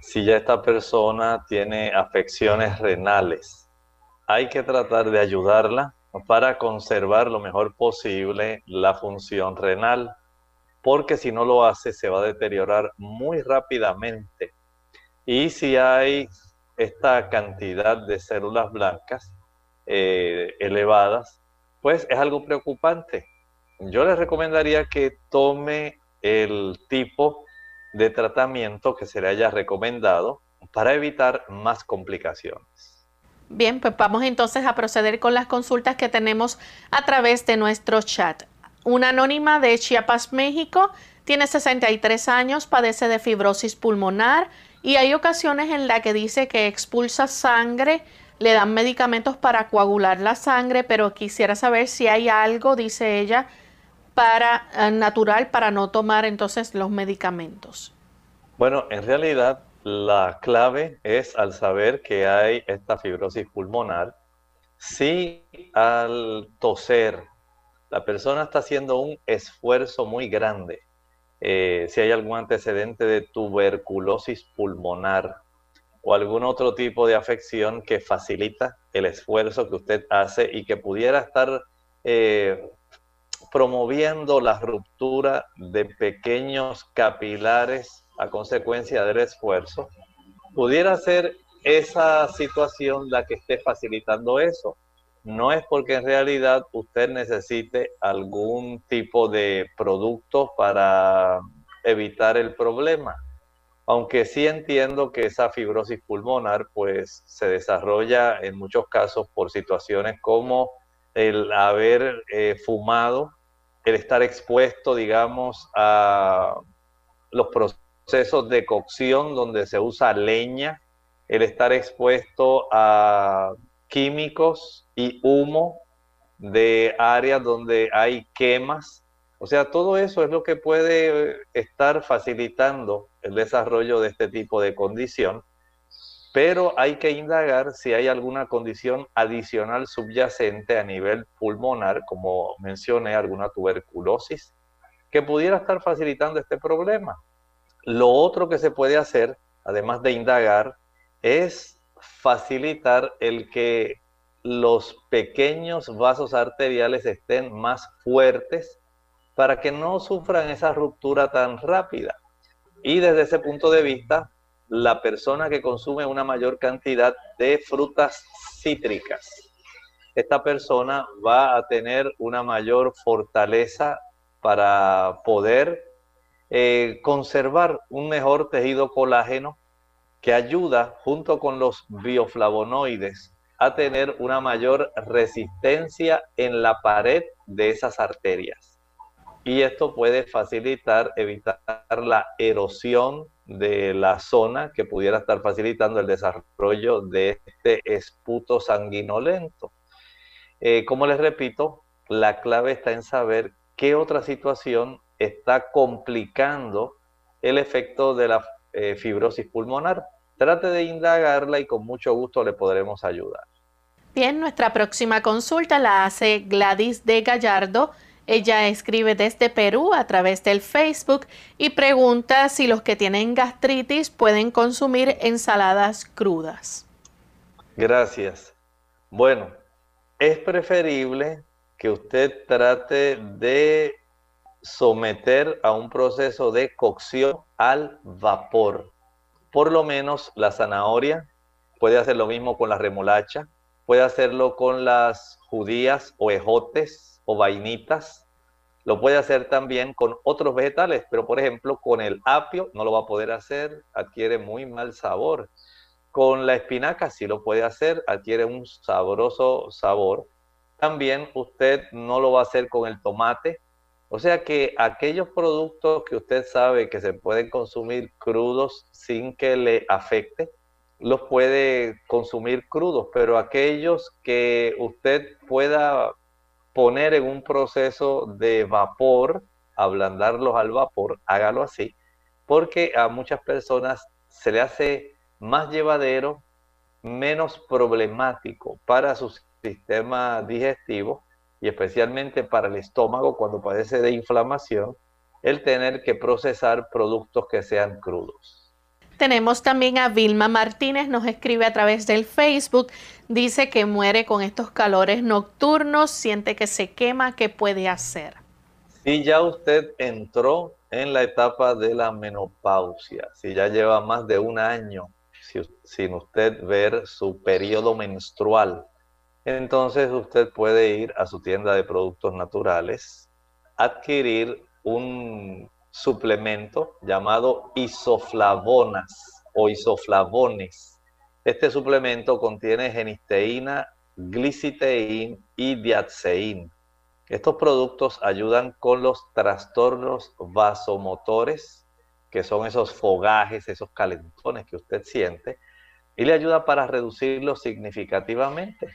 Si ya esta persona tiene afecciones renales, hay que tratar de ayudarla para conservar lo mejor posible la función renal, porque si no lo hace se va a deteriorar muy rápidamente. Y si hay esta cantidad de células blancas eh, elevadas, pues es algo preocupante yo le recomendaría que tome el tipo de tratamiento que se le haya recomendado para evitar más complicaciones. Bien, pues vamos entonces a proceder con las consultas que tenemos a través de nuestro chat. Una anónima de Chiapas, México, tiene 63 años, padece de fibrosis pulmonar y hay ocasiones en las que dice que expulsa sangre, le dan medicamentos para coagular la sangre, pero quisiera saber si hay algo, dice ella, para eh, natural para no tomar entonces los medicamentos? Bueno, en realidad la clave es al saber que hay esta fibrosis pulmonar. Si al toser la persona está haciendo un esfuerzo muy grande, eh, si hay algún antecedente de tuberculosis pulmonar o algún otro tipo de afección que facilita el esfuerzo que usted hace y que pudiera estar eh, promoviendo la ruptura de pequeños capilares a consecuencia del esfuerzo, pudiera ser esa situación la que esté facilitando eso. No es porque en realidad usted necesite algún tipo de producto para evitar el problema. Aunque sí entiendo que esa fibrosis pulmonar pues se desarrolla en muchos casos por situaciones como el haber eh, fumado el estar expuesto, digamos, a los procesos de cocción donde se usa leña, el estar expuesto a químicos y humo de áreas donde hay quemas. O sea, todo eso es lo que puede estar facilitando el desarrollo de este tipo de condición pero hay que indagar si hay alguna condición adicional subyacente a nivel pulmonar, como mencioné, alguna tuberculosis, que pudiera estar facilitando este problema. Lo otro que se puede hacer, además de indagar, es facilitar el que los pequeños vasos arteriales estén más fuertes para que no sufran esa ruptura tan rápida. Y desde ese punto de vista, la persona que consume una mayor cantidad de frutas cítricas, esta persona va a tener una mayor fortaleza para poder eh, conservar un mejor tejido colágeno que ayuda junto con los bioflavonoides a tener una mayor resistencia en la pared de esas arterias. Y esto puede facilitar, evitar la erosión de la zona que pudiera estar facilitando el desarrollo de este esputo sanguinolento. Eh, como les repito, la clave está en saber qué otra situación está complicando el efecto de la eh, fibrosis pulmonar. Trate de indagarla y con mucho gusto le podremos ayudar. Bien, nuestra próxima consulta la hace Gladys de Gallardo. Ella escribe desde Perú a través del Facebook y pregunta si los que tienen gastritis pueden consumir ensaladas crudas. Gracias. Bueno, es preferible que usted trate de someter a un proceso de cocción al vapor. Por lo menos la zanahoria puede hacer lo mismo con la remolacha, puede hacerlo con las judías o ejotes o vainitas, lo puede hacer también con otros vegetales, pero por ejemplo con el apio no lo va a poder hacer, adquiere muy mal sabor. Con la espinaca sí lo puede hacer, adquiere un sabroso sabor. También usted no lo va a hacer con el tomate. O sea que aquellos productos que usted sabe que se pueden consumir crudos sin que le afecte, los puede consumir crudos, pero aquellos que usted pueda poner en un proceso de vapor, ablandarlos al vapor, hágalo así, porque a muchas personas se le hace más llevadero, menos problemático para su sistema digestivo y especialmente para el estómago cuando padece de inflamación, el tener que procesar productos que sean crudos. Tenemos también a Vilma Martínez, nos escribe a través del Facebook, dice que muere con estos calores nocturnos, siente que se quema, ¿qué puede hacer? Si ya usted entró en la etapa de la menopausia, si ya lleva más de un año sin usted ver su periodo menstrual. Entonces usted puede ir a su tienda de productos naturales, adquirir un suplemento llamado isoflavonas o isoflavones. Este suplemento contiene genisteína, gliciteína y diatseín. Estos productos ayudan con los trastornos vasomotores, que son esos fogajes, esos calentones que usted siente, y le ayuda para reducirlo significativamente.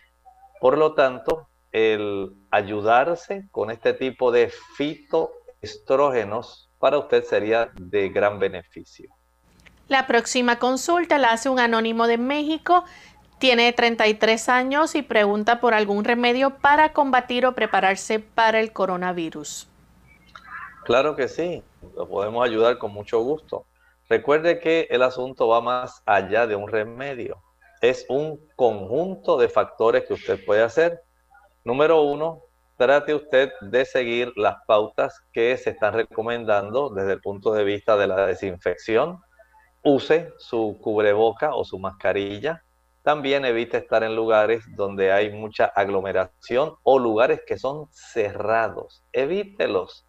Por lo tanto, el ayudarse con este tipo de fitoestrógenos para usted sería de gran beneficio. La próxima consulta la hace un anónimo de México. Tiene 33 años y pregunta por algún remedio para combatir o prepararse para el coronavirus. Claro que sí lo podemos ayudar con mucho gusto. Recuerde que el asunto va más allá de un remedio. Es un conjunto de factores que usted puede hacer. Número uno, trate usted de seguir las pautas que se están recomendando desde el punto de vista de la desinfección. Use su cubreboca o su mascarilla. También evite estar en lugares donde hay mucha aglomeración o lugares que son cerrados. Evítelos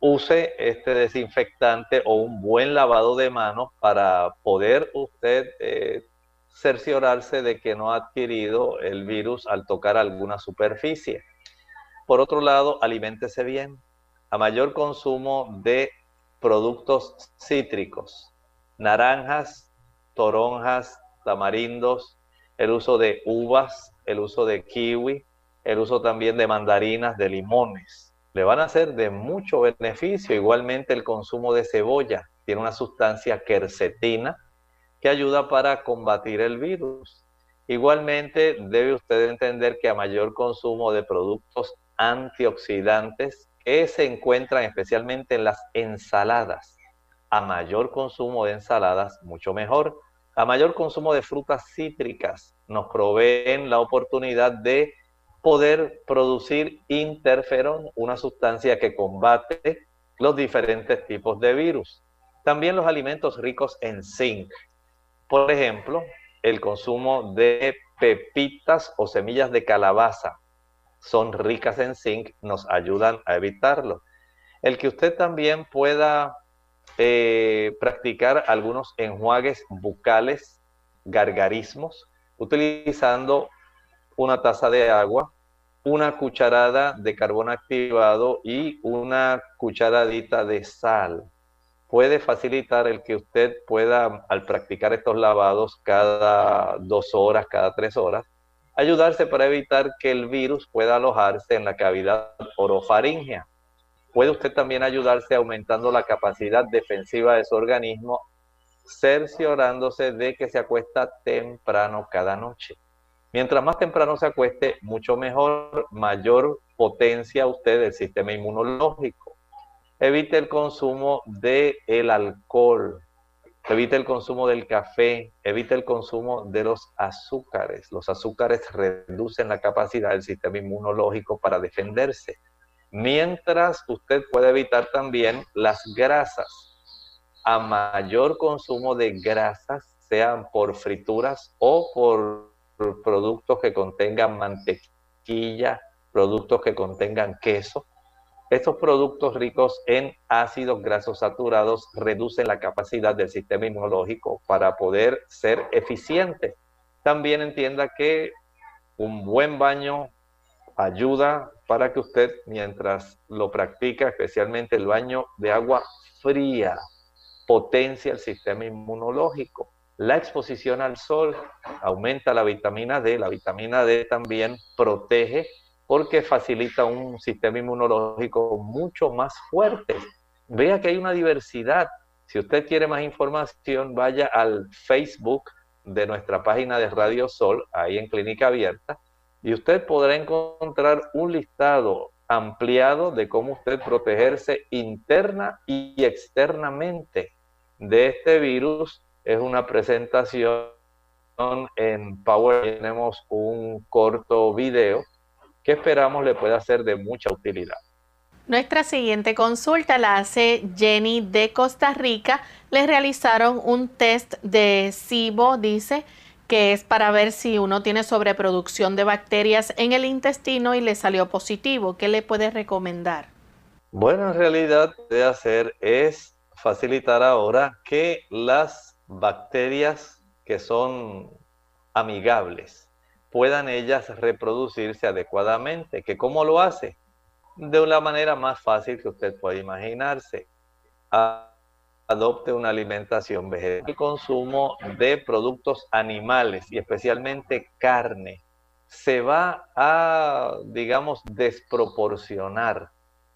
use este desinfectante o un buen lavado de manos para poder usted eh, cerciorarse de que no ha adquirido el virus al tocar alguna superficie. Por otro lado, aliméntese bien. A mayor consumo de productos cítricos, naranjas, toronjas, tamarindos, el uso de uvas, el uso de kiwi, el uso también de mandarinas, de limones le van a ser de mucho beneficio. Igualmente el consumo de cebolla tiene una sustancia quercetina que ayuda para combatir el virus. Igualmente debe usted entender que a mayor consumo de productos antioxidantes que se encuentran especialmente en las ensaladas, a mayor consumo de ensaladas, mucho mejor. A mayor consumo de frutas cítricas, nos proveen la oportunidad de poder producir interferón, una sustancia que combate los diferentes tipos de virus. También los alimentos ricos en zinc. Por ejemplo, el consumo de pepitas o semillas de calabaza son ricas en zinc, nos ayudan a evitarlo. El que usted también pueda eh, practicar algunos enjuagues bucales, gargarismos, utilizando una taza de agua, una cucharada de carbón activado y una cucharadita de sal. Puede facilitar el que usted pueda, al practicar estos lavados cada dos horas, cada tres horas, ayudarse para evitar que el virus pueda alojarse en la cavidad orofaringea. Puede usted también ayudarse aumentando la capacidad defensiva de su organismo, cerciorándose de que se acuesta temprano cada noche. Mientras más temprano se acueste, mucho mejor, mayor potencia usted del sistema inmunológico. Evite el consumo del el alcohol, evite el consumo del café, evite el consumo de los azúcares. Los azúcares reducen la capacidad del sistema inmunológico para defenderse. Mientras usted puede evitar también las grasas. A mayor consumo de grasas, sean por frituras o por productos que contengan mantequilla, productos que contengan queso. Estos productos ricos en ácidos grasos saturados reducen la capacidad del sistema inmunológico para poder ser eficiente. También entienda que un buen baño ayuda para que usted, mientras lo practica, especialmente el baño de agua fría, potencia el sistema inmunológico. La exposición al sol aumenta la vitamina D. La vitamina D también protege porque facilita un sistema inmunológico mucho más fuerte. Vea que hay una diversidad. Si usted quiere más información, vaya al Facebook de nuestra página de Radio Sol, ahí en Clínica Abierta, y usted podrá encontrar un listado ampliado de cómo usted protegerse interna y externamente de este virus es una presentación en Power. Tenemos un corto video que esperamos le pueda ser de mucha utilidad. Nuestra siguiente consulta la hace Jenny de Costa Rica. Le realizaron un test de SIBO, dice, que es para ver si uno tiene sobreproducción de bacterias en el intestino y le salió positivo. ¿Qué le puede recomendar? Bueno, en realidad, de hacer es facilitar ahora que las bacterias que son amigables puedan ellas reproducirse adecuadamente. ¿Que ¿Cómo lo hace? De una manera más fácil que usted puede imaginarse. Adopte una alimentación vegetal. El consumo de productos animales y especialmente carne se va a, digamos, desproporcionar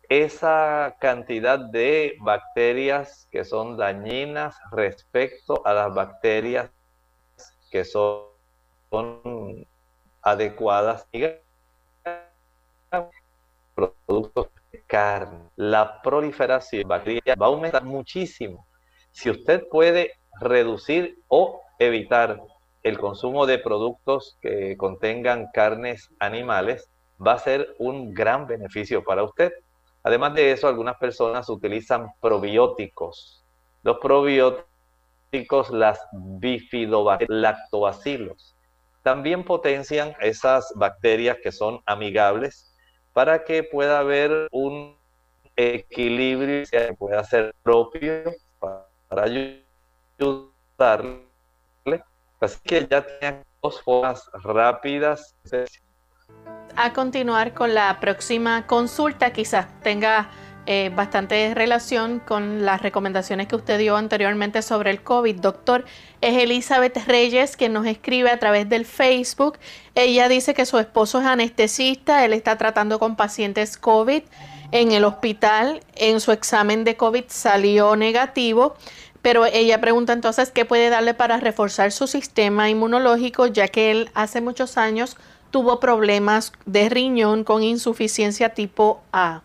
esa cantidad de bacterias que son dañinas respecto a las bacterias que son, adecuadas productos de carne. La proliferación de bacterias va a aumentar muchísimo. Si usted puede reducir o evitar el consumo de productos que contengan carnes animales, va a ser un gran beneficio para usted. Además de eso, algunas personas utilizan probióticos. Los probióticos, las bifidobacterias, lactobacilos, también potencian esas bacterias que son amigables para que pueda haber un equilibrio que pueda ser propio para ayudarle. Así que ya tiene dos formas rápidas a continuar con la próxima consulta, quizás tenga eh, bastante relación con las recomendaciones que usted dio anteriormente sobre el COVID. Doctor, es Elizabeth Reyes que nos escribe a través del Facebook. Ella dice que su esposo es anestesista, él está tratando con pacientes COVID en el hospital. En su examen de COVID salió negativo. Pero ella pregunta entonces qué puede darle para reforzar su sistema inmunológico, ya que él hace muchos años tuvo problemas de riñón con insuficiencia tipo A.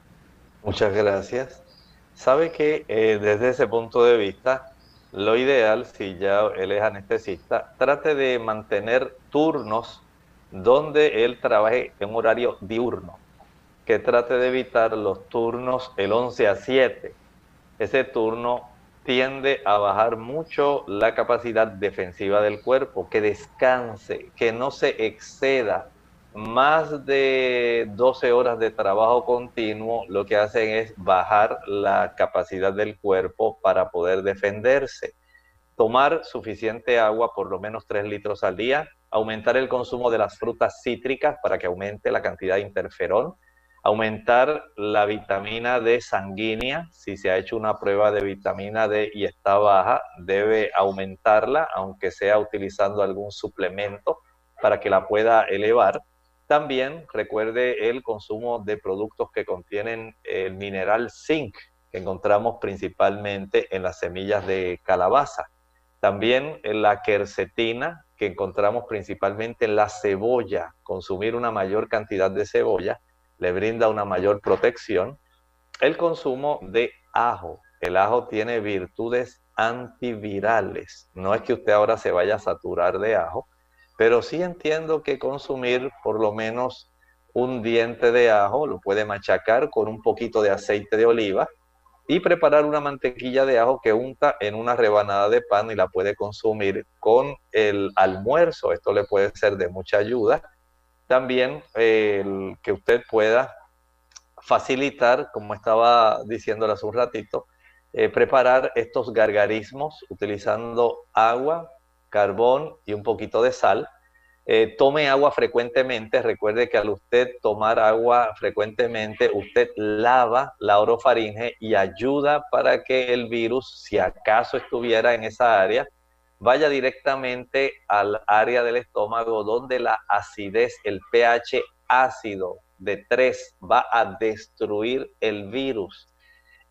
Muchas gracias. Sabe que eh, desde ese punto de vista, lo ideal, si ya él es anestesista, trate de mantener turnos donde él trabaje en horario diurno, que trate de evitar los turnos el 11 a 7. Ese turno tiende a bajar mucho la capacidad defensiva del cuerpo, que descanse, que no se exceda. Más de 12 horas de trabajo continuo lo que hacen es bajar la capacidad del cuerpo para poder defenderse. Tomar suficiente agua, por lo menos 3 litros al día, aumentar el consumo de las frutas cítricas para que aumente la cantidad de interferón, aumentar la vitamina D sanguínea, si se ha hecho una prueba de vitamina D y está baja, debe aumentarla, aunque sea utilizando algún suplemento para que la pueda elevar. También recuerde el consumo de productos que contienen el mineral zinc, que encontramos principalmente en las semillas de calabaza. También la quercetina, que encontramos principalmente en la cebolla, consumir una mayor cantidad de cebolla le brinda una mayor protección. El consumo de ajo. El ajo tiene virtudes antivirales. No es que usted ahora se vaya a saturar de ajo, pero sí entiendo que consumir por lo menos un diente de ajo, lo puede machacar con un poquito de aceite de oliva y preparar una mantequilla de ajo que unta en una rebanada de pan y la puede consumir con el almuerzo. Esto le puede ser de mucha ayuda. También el que usted pueda facilitar, como estaba diciéndole hace un ratito, eh, preparar estos gargarismos utilizando agua, carbón y un poquito de sal eh, tome agua frecuentemente. Recuerde que al usted tomar agua frecuentemente, usted lava la orofaringe y ayuda para que el virus, si acaso estuviera en esa área, vaya directamente al área del estómago donde la acidez, el pH ácido de 3 va a destruir el virus.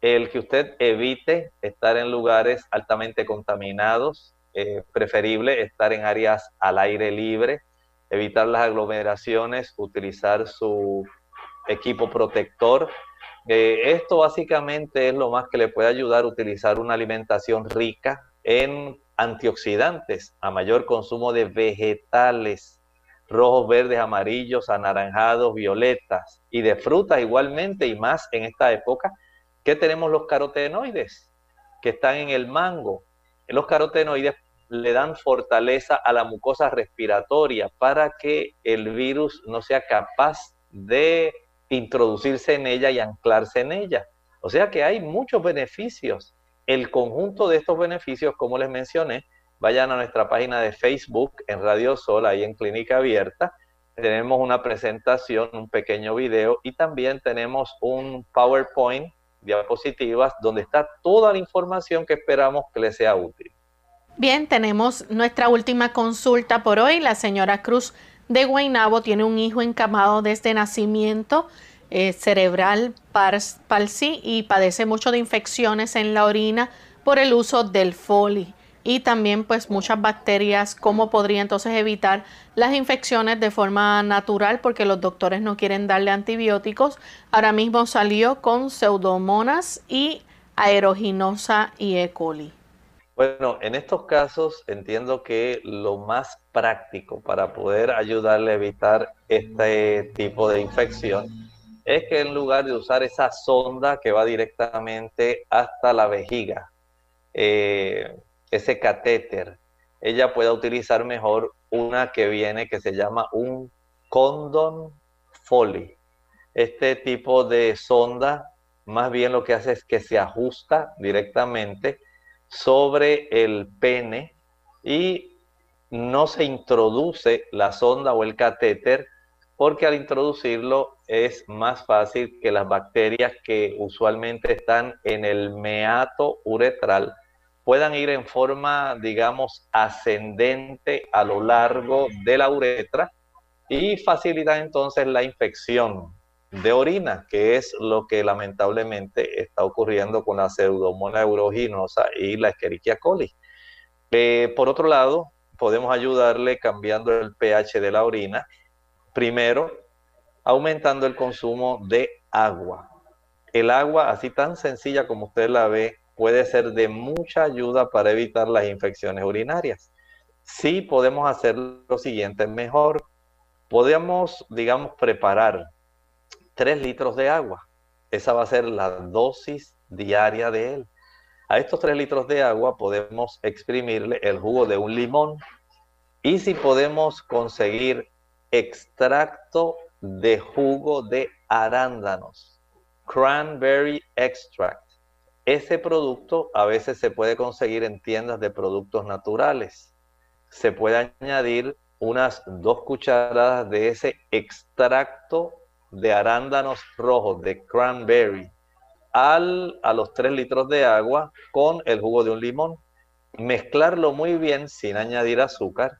El que usted evite estar en lugares altamente contaminados, eh, preferible estar en áreas al aire libre, evitar las aglomeraciones, utilizar su equipo protector. Eh, esto básicamente es lo más que le puede ayudar a utilizar una alimentación rica en antioxidantes, a mayor consumo de vegetales, rojos, verdes, amarillos, anaranjados, violetas, y de frutas igualmente, y más en esta época, que tenemos los carotenoides, que están en el mango. Los carotenoides le dan fortaleza a la mucosa respiratoria para que el virus no sea capaz de introducirse en ella y anclarse en ella. O sea que hay muchos beneficios. El conjunto de estos beneficios, como les mencioné, vayan a nuestra página de Facebook en Radio Sol, ahí en Clínica Abierta. Tenemos una presentación, un pequeño video y también tenemos un PowerPoint, diapositivas, donde está toda la información que esperamos que les sea útil. Bien, tenemos nuestra última consulta por hoy. La señora Cruz de Guaynabo tiene un hijo encamado desde nacimiento, eh, cerebral palsy y padece mucho de infecciones en la orina por el uso del foli y también pues muchas bacterias. ¿Cómo podría entonces evitar las infecciones de forma natural? Porque los doctores no quieren darle antibióticos. Ahora mismo salió con pseudomonas y aeruginosa y E. coli. Bueno, en estos casos entiendo que lo más práctico para poder ayudarle a evitar este tipo de infección es que en lugar de usar esa sonda que va directamente hasta la vejiga, eh, ese catéter, ella pueda utilizar mejor una que viene que se llama un condón Foley. Este tipo de sonda más bien lo que hace es que se ajusta directamente sobre el pene y no se introduce la sonda o el catéter porque al introducirlo es más fácil que las bacterias que usualmente están en el meato uretral puedan ir en forma, digamos, ascendente a lo largo de la uretra y facilitar entonces la infección de orina, que es lo que lamentablemente está ocurriendo con la pseudomonas aeruginosa y la Escherichia coli. Eh, por otro lado, podemos ayudarle cambiando el pH de la orina. Primero, aumentando el consumo de agua. El agua, así tan sencilla como usted la ve, puede ser de mucha ayuda para evitar las infecciones urinarias. sí podemos hacer lo siguiente mejor. Podemos, digamos, preparar 3 litros de agua. Esa va a ser la dosis diaria de él. A estos 3 litros de agua podemos exprimirle el jugo de un limón. Y si podemos conseguir extracto de jugo de arándanos, cranberry extract. Ese producto a veces se puede conseguir en tiendas de productos naturales. Se puede añadir unas dos cucharadas de ese extracto de arándanos rojos, de cranberry, al, a los 3 litros de agua con el jugo de un limón. Mezclarlo muy bien sin añadir azúcar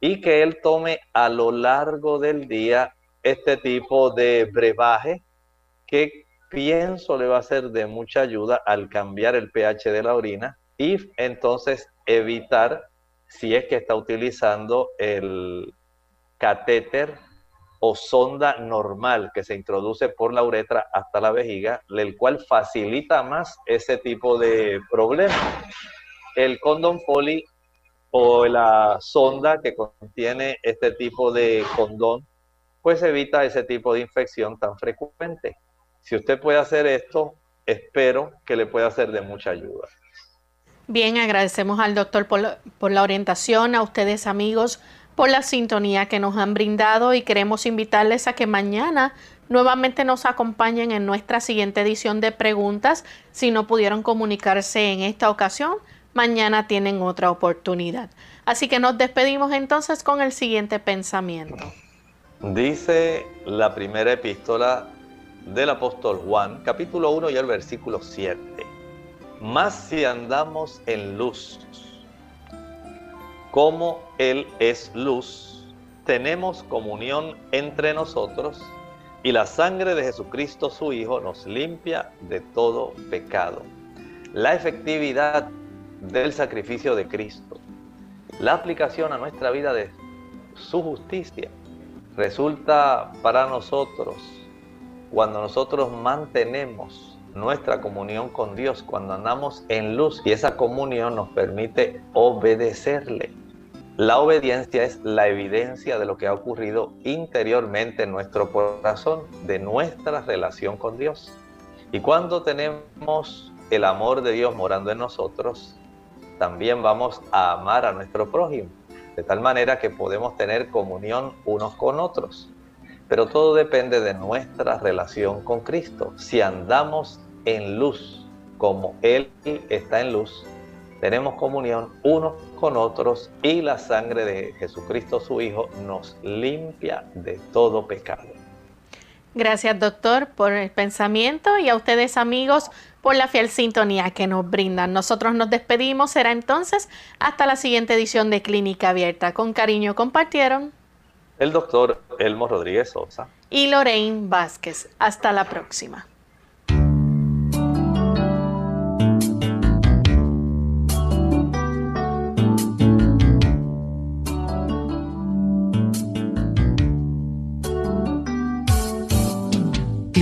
y que él tome a lo largo del día este tipo de brebaje que pienso le va a ser de mucha ayuda al cambiar el pH de la orina y entonces evitar si es que está utilizando el catéter o sonda normal que se introduce por la uretra hasta la vejiga, el cual facilita más ese tipo de problemas. El condón poli o la sonda que contiene este tipo de condón, pues evita ese tipo de infección tan frecuente. Si usted puede hacer esto, espero que le pueda ser de mucha ayuda. Bien, agradecemos al doctor por la, por la orientación, a ustedes amigos por la sintonía que nos han brindado y queremos invitarles a que mañana nuevamente nos acompañen en nuestra siguiente edición de preguntas. Si no pudieron comunicarse en esta ocasión, mañana tienen otra oportunidad. Así que nos despedimos entonces con el siguiente pensamiento. Dice la primera epístola del apóstol Juan, capítulo 1 y el versículo 7. Más si andamos en luz, como Él es luz, tenemos comunión entre nosotros y la sangre de Jesucristo su Hijo nos limpia de todo pecado. La efectividad del sacrificio de Cristo, la aplicación a nuestra vida de su justicia, resulta para nosotros cuando nosotros mantenemos nuestra comunión con Dios, cuando andamos en luz y esa comunión nos permite obedecerle. La obediencia es la evidencia de lo que ha ocurrido interiormente en nuestro corazón, de nuestra relación con Dios. Y cuando tenemos el amor de Dios morando en nosotros, también vamos a amar a nuestro prójimo, de tal manera que podemos tener comunión unos con otros. Pero todo depende de nuestra relación con Cristo. Si andamos en luz como Él está en luz, tenemos comunión unos con otros y la sangre de Jesucristo su Hijo nos limpia de todo pecado. Gracias doctor por el pensamiento y a ustedes amigos por la fiel sintonía que nos brindan. Nosotros nos despedimos, será entonces hasta la siguiente edición de Clínica Abierta. Con cariño compartieron el doctor Elmo Rodríguez Sosa y Lorraine Vázquez. Hasta la próxima.